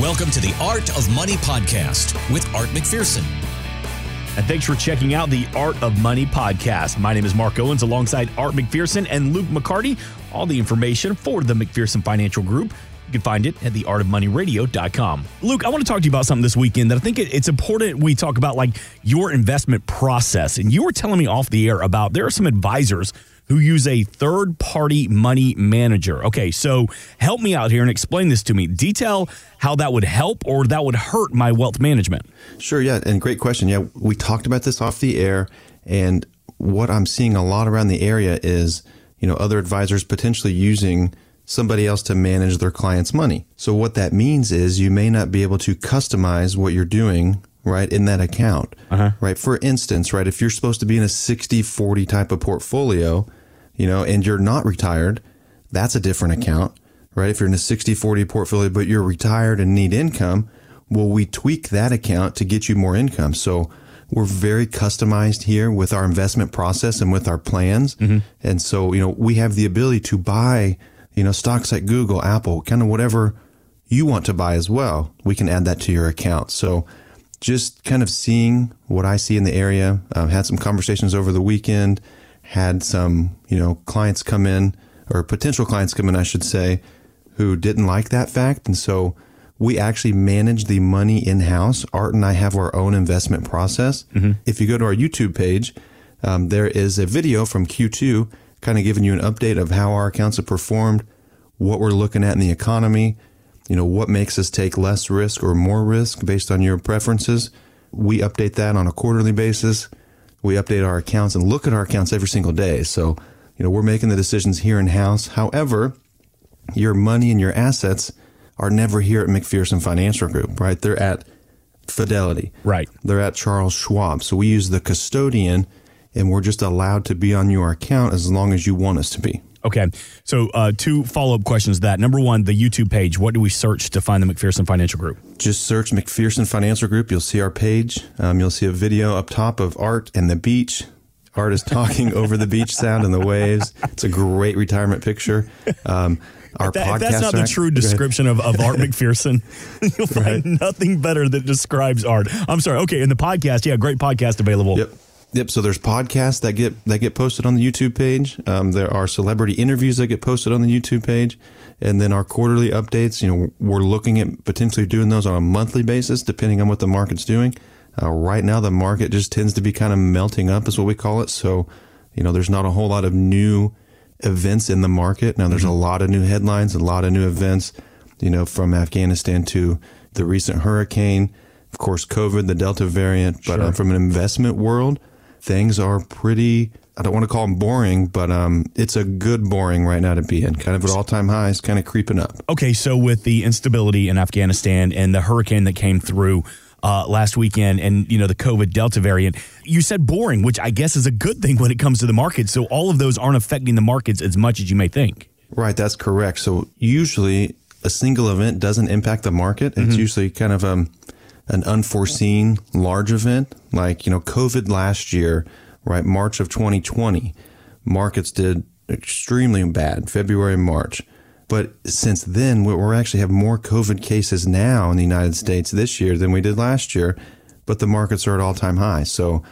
Welcome to the Art of Money podcast with Art McPherson. And thanks for checking out the Art of Money podcast. My name is Mark Owens alongside Art McPherson and Luke McCarty. All the information for the McPherson Financial Group. You can find it at theartofmoneyradio.com. Luke, I want to talk to you about something this weekend that I think it's important we talk about like your investment process. And you were telling me off the air about there are some advisors who use a third party money manager. Okay, so help me out here and explain this to me. Detail how that would help or that would hurt my wealth management. Sure, yeah, and great question. Yeah, we talked about this off the air, and what I'm seeing a lot around the area is, you know, other advisors potentially using somebody else to manage their client's money. So what that means is you may not be able to customize what you're doing right in that account uh-huh. right for instance right if you're supposed to be in a 60 40 type of portfolio you know and you're not retired that's a different account right? If you're in a 60 40 portfolio but you're retired and need income well we tweak that account to get you more income. So we're very customized here with our investment process and with our plans. Mm-hmm. and so you know we have the ability to buy you know, stocks like Google, Apple, kind of whatever you want to buy as well, we can add that to your account. So just kind of seeing what I see in the area, uh, had some conversations over the weekend, had some, you know, clients come in or potential clients come in, I should say, who didn't like that fact. And so we actually manage the money in house. Art and I have our own investment process. Mm-hmm. If you go to our YouTube page, um, there is a video from Q2 kind of giving you an update of how our accounts have performed, what we're looking at in the economy, you know, what makes us take less risk or more risk based on your preferences. We update that on a quarterly basis. We update our accounts and look at our accounts every single day. So, you know, we're making the decisions here in house. However, your money and your assets are never here at McPherson Financial Group, right? They're at Fidelity. Right. They're at Charles Schwab. So we use the custodian and we're just allowed to be on your account as long as you want us to be. Okay. So, uh, two follow up questions to that. Number one, the YouTube page. What do we search to find the McPherson Financial Group? Just search McPherson Financial Group. You'll see our page. Um, you'll see a video up top of Art and the beach. Art is talking over the beach sound and the waves. It's a great retirement picture. Um, our that, podcast. That's not the true description of, of Art McPherson. You'll find right. nothing better that describes Art. I'm sorry. Okay. In the podcast, yeah, great podcast available. Yep. Yep. So there's podcasts that get that get posted on the YouTube page. Um, there are celebrity interviews that get posted on the YouTube page, and then our quarterly updates. You know, we're looking at potentially doing those on a monthly basis, depending on what the market's doing. Uh, right now, the market just tends to be kind of melting up, is what we call it. So, you know, there's not a whole lot of new events in the market. Now, there's mm-hmm. a lot of new headlines, a lot of new events. You know, from Afghanistan to the recent hurricane, of course, COVID, the Delta variant. But uh, sure. uh, from an investment world things are pretty I don't want to call them boring, but um, it's a good boring right now to be in. Kind of at all time highs, kind of creeping up. Okay, so with the instability in Afghanistan and the hurricane that came through uh, last weekend, and you know the COVID Delta variant, you said boring, which I guess is a good thing when it comes to the market. So all of those aren't affecting the markets as much as you may think. Right, that's correct. So usually a single event doesn't impact the market. It's mm-hmm. usually kind of um, an unforeseen large event, like, you know, COVID last year, right? March of 2020, markets did extremely bad, February and March. But since then, we're actually have more COVID cases now in the United States this year than we did last year, but the markets are at all time high. So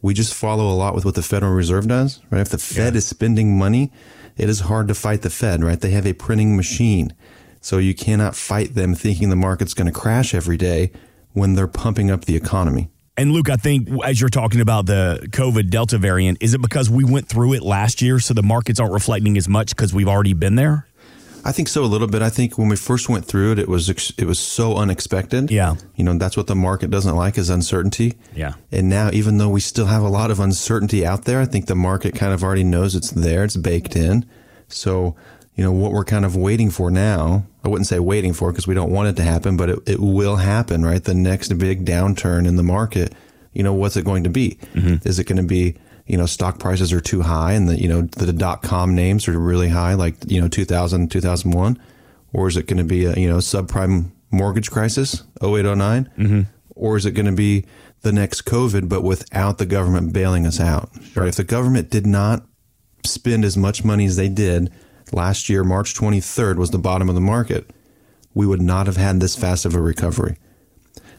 we just follow a lot with what the Federal Reserve does, right? If the Fed yeah. is spending money, it is hard to fight the Fed, right? They have a printing machine. So you cannot fight them thinking the market's going to crash every day when they're pumping up the economy. And Luke, I think as you're talking about the COVID Delta variant, is it because we went through it last year, so the markets aren't reflecting as much because we've already been there? I think so a little bit. I think when we first went through it, it was it was so unexpected. Yeah, you know that's what the market doesn't like is uncertainty. Yeah, and now even though we still have a lot of uncertainty out there, I think the market kind of already knows it's there. It's baked in. So you know, what we're kind of waiting for now. I wouldn't say waiting for because we don't want it to happen, but it, it will happen, right? The next big downturn in the market, you know, what's it going to be? Mm-hmm. Is it going to be, you know, stock prices are too high and the, you know, the dot com names are really high, like, you know, 2000, 2001? Or is it going to be a, you know, subprime mortgage crisis, 0809? Mm-hmm. Or is it going to be the next COVID, but without the government bailing us out? Sure. Right? If the government did not spend as much money as they did, last year, March 23rd, was the bottom of the market. we would not have had this fast of a recovery.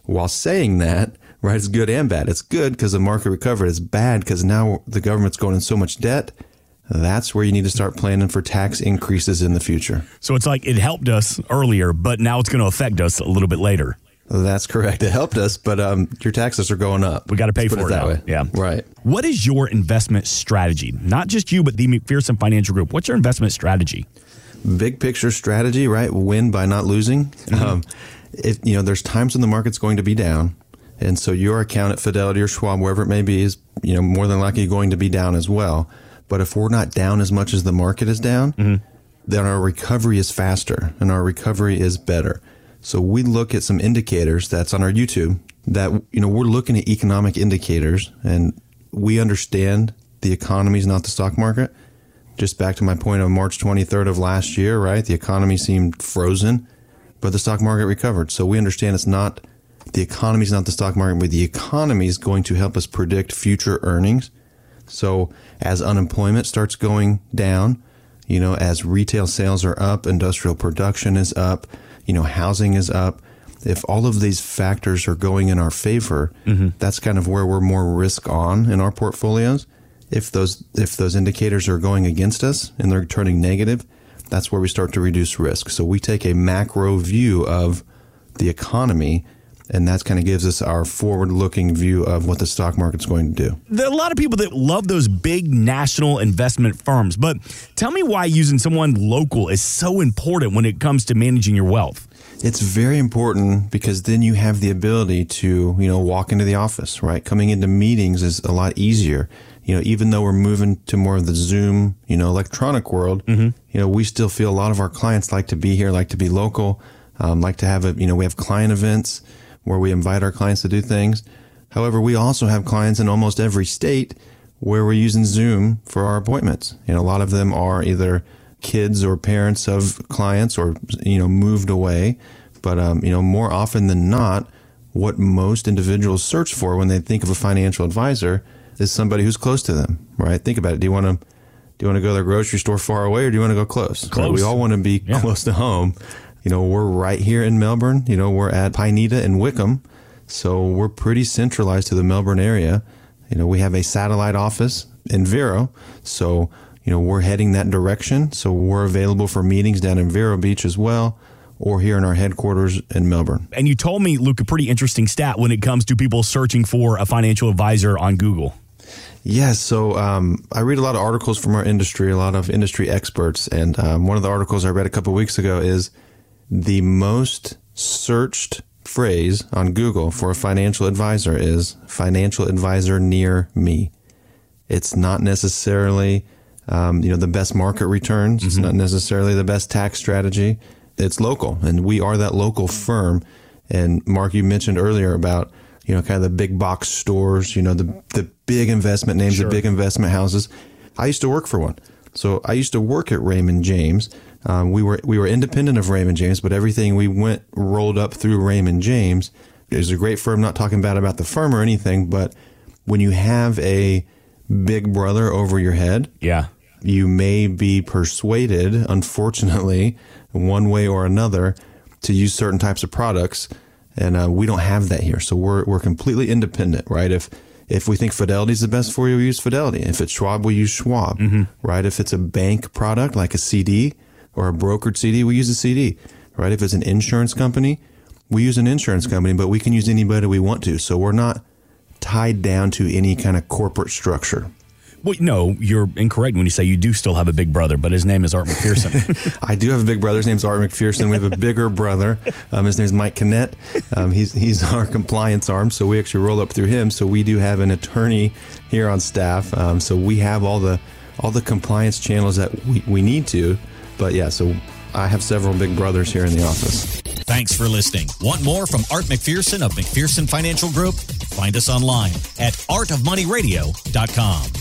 While saying that, right, it's good and bad. It's good because the market recovered. It's bad because now the government's going in so much debt. That's where you need to start planning for tax increases in the future. So it's like it helped us earlier, but now it's going to affect us a little bit later. That's correct. It helped us, but um, your taxes are going up. We got to pay Let's for put it, that way. Yeah. Right. What is your investment strategy? Not just you, but the McPherson Financial Group. What's your investment strategy? Big picture strategy, right? Win by not losing. Mm-hmm. Um, if you know, there's times when the market's going to be down, and so your account at Fidelity or Schwab, wherever it may be, is you know more than likely going to be down as well. But if we're not down as much as the market is down, Mm-hmm. then our recovery is faster and our recovery is better. So we look at some indicators that's on our YouTube that you know we're looking at economic indicators and we understand the economy is not the stock market. Just back to my point of March 23rd of last year, right? The economy seemed frozen, but the stock market recovered. So we understand it's not the economy is not the stock market, but the economy is going to help us predict future earnings. So as unemployment starts going down, you know, as retail sales are up, industrial production is up, you know, housing is up. If all of these factors are going in our favor, mm-hmm. that's kind of where we're more risk on in our portfolios. If those if those indicators are going against us and they're turning negative, that's where we start to reduce risk. So we take a macro view of the economy and that kind of gives us our forward-looking view of what the stock market's going to do. There are a lot of people that love those big national investment firms, but tell me why using someone local is so important when it comes to managing your wealth. It's very important because then you have the ability to, you know, walk into the office, right? Coming into meetings is a lot easier. You know, even though we're moving to more of the Zoom, you know, electronic world, you know, we still feel a lot of our clients like to be here, like to be local, um, like to have a, you know, we have client events where we invite our clients to do things. However, we also have clients in almost every state where we're using Zoom for our appointments. And a lot of them are either kids or parents of clients or, you know, moved away. But, um, you know, more often than not, what most individuals search for when they think of a financial advisor is somebody who's close to them, right? Think about it. Do you want to, do you want to go to the grocery store far away or do you want to go close? Right? Close. We all want to be Yeah. close to home. You know, we're right here in Melbourne. You know, we're at Pineda and Wickham. So we're pretty centralized to the Melbourne area. You know, we have a satellite office in Vero. So, you know, we're heading that direction. So we're available for meetings down in Vero Beach as well, or here in our headquarters in Melbourne. And you told me, Luke, a pretty interesting stat when it comes to people searching for a financial advisor on Google. Yes. So um, I read a lot of articles from our industry, a lot of industry experts. And um, one of the articles I read a couple weeks ago is the most searched phrase on Google for a financial advisor is financial advisor near me. It's not necessarily, um, you know, the best market returns. It's not necessarily the best tax strategy. It's local, and we are that local firm. And Mark, you mentioned earlier about you know kind of the big box stores, you know, the the big investment names, Sure. the big investment houses. I used to work for one, so I used to work at Raymond James. Um, we were we were independent of Raymond James, but everything we went rolled up through Raymond James. It was a great firm. Not talking bad about the firm or anything, but when you have a big brother over your head, Yeah. you may be persuaded, unfortunately, one way or another, to use certain types of products, and uh, we don't have that here. So we're we're completely independent, right? If if we think Fidelity is the best for you, we use Fidelity. If it's Schwab, we use Schwab, right? If it's a bank product like a CD or a brokered CD, we use a CD, right? If it's an insurance company, we use an insurance company, but we can use anybody we want to. So we're not tied down to any kind of corporate structure. Well, no, you're incorrect when you say you do still have a big brother, but his name is Art McPherson. I do have a big brother. His name's Art McPherson. We have a bigger brother. Um, his name's Mike Kinnett. Um, he's he's our compliance arm, so we actually roll up through him. So we do have an attorney here on staff. Um, so we have all the all the compliance channels that we, we need to. But yeah, so I have several big brothers here in the office. Thanks for listening. Want more from Art McPherson of McPherson Financial Group? Find us online at artofmoneyradio.com.